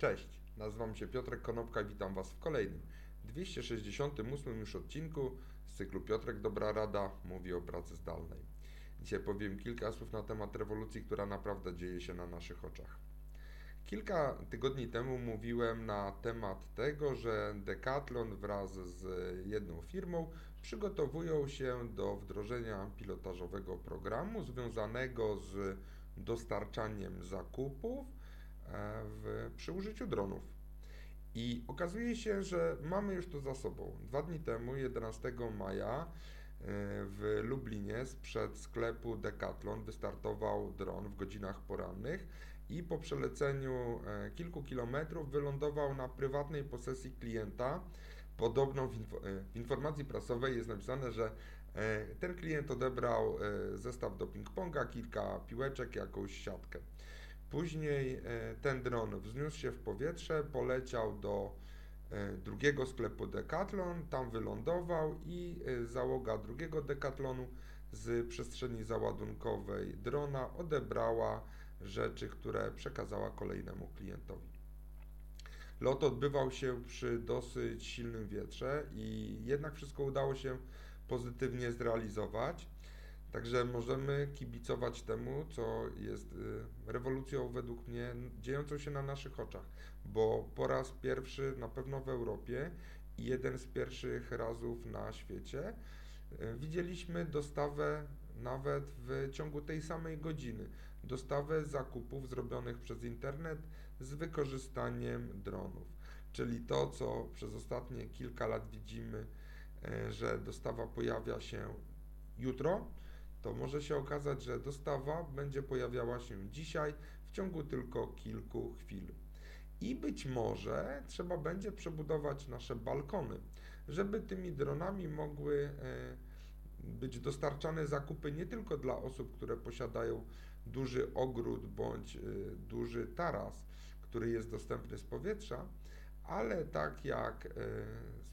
Cześć, nazywam się Piotrek Konopka i witam Was w kolejnym 268 już odcinku z cyklu Piotrek Dobra Rada mówi o pracy zdalnej. Dzisiaj powiem kilka słów na temat rewolucji, która naprawdę dzieje się na naszych oczach. Kilka tygodni temu mówiłem na temat tego, że Decathlon wraz z jedną firmą przygotowują się do wdrożenia pilotażowego programu związanego z dostarczaniem zakupów w, przy użyciu dronów. I okazuje się, że mamy już to za sobą. Dwa dni temu, 11 maja, e, w Lublinie sprzed sklepu Decathlon wystartował dron w godzinach porannych i po przeleceniu e, kilku kilometrów wylądował na prywatnej posesji klienta. Podobno w, w informacji prasowej jest napisane, że ten klient odebrał zestaw do ping-ponga, kilka piłeczek, jakąś siatkę. Później e, ten dron wzniósł się w powietrze, poleciał do e, drugiego sklepu Decathlon, tam wylądował i e, załoga drugiego Decathlonu z przestrzeni załadunkowej drona odebrała rzeczy, które przekazała kolejnemu klientowi. Lot odbywał się przy dosyć silnym wietrze i jednak wszystko udało się pozytywnie zrealizować. Także możemy kibicować temu, co jest y, rewolucją według mnie dziejącą się na naszych oczach, bo po raz pierwszy na pewno w Europie i jeden z pierwszych razów na świecie y, widzieliśmy dostawę nawet w ciągu tej samej godziny, dostawę zakupów zrobionych przez internet z wykorzystaniem dronów. Czyli to, co przez ostatnie kilka lat widzimy, y, że dostawa pojawia się jutro, to może się okazać, że dostawa będzie pojawiała się dzisiaj w ciągu tylko kilku chwil. I być może trzeba będzie przebudować nasze balkony, żeby tymi dronami mogły e, być dostarczane zakupy nie tylko dla osób, które posiadają duży ogród bądź e, duży taras, który jest dostępny z powietrza, ale tak jak e,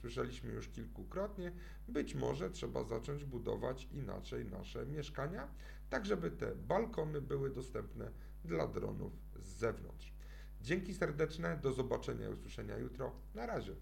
słyszeliśmy już kilkukrotnie, być może trzeba zacząć budować inaczej nasze mieszkania, tak żeby te balkony były dostępne dla dronów z zewnątrz. Dzięki serdeczne, do zobaczenia i usłyszenia jutro. Na razie.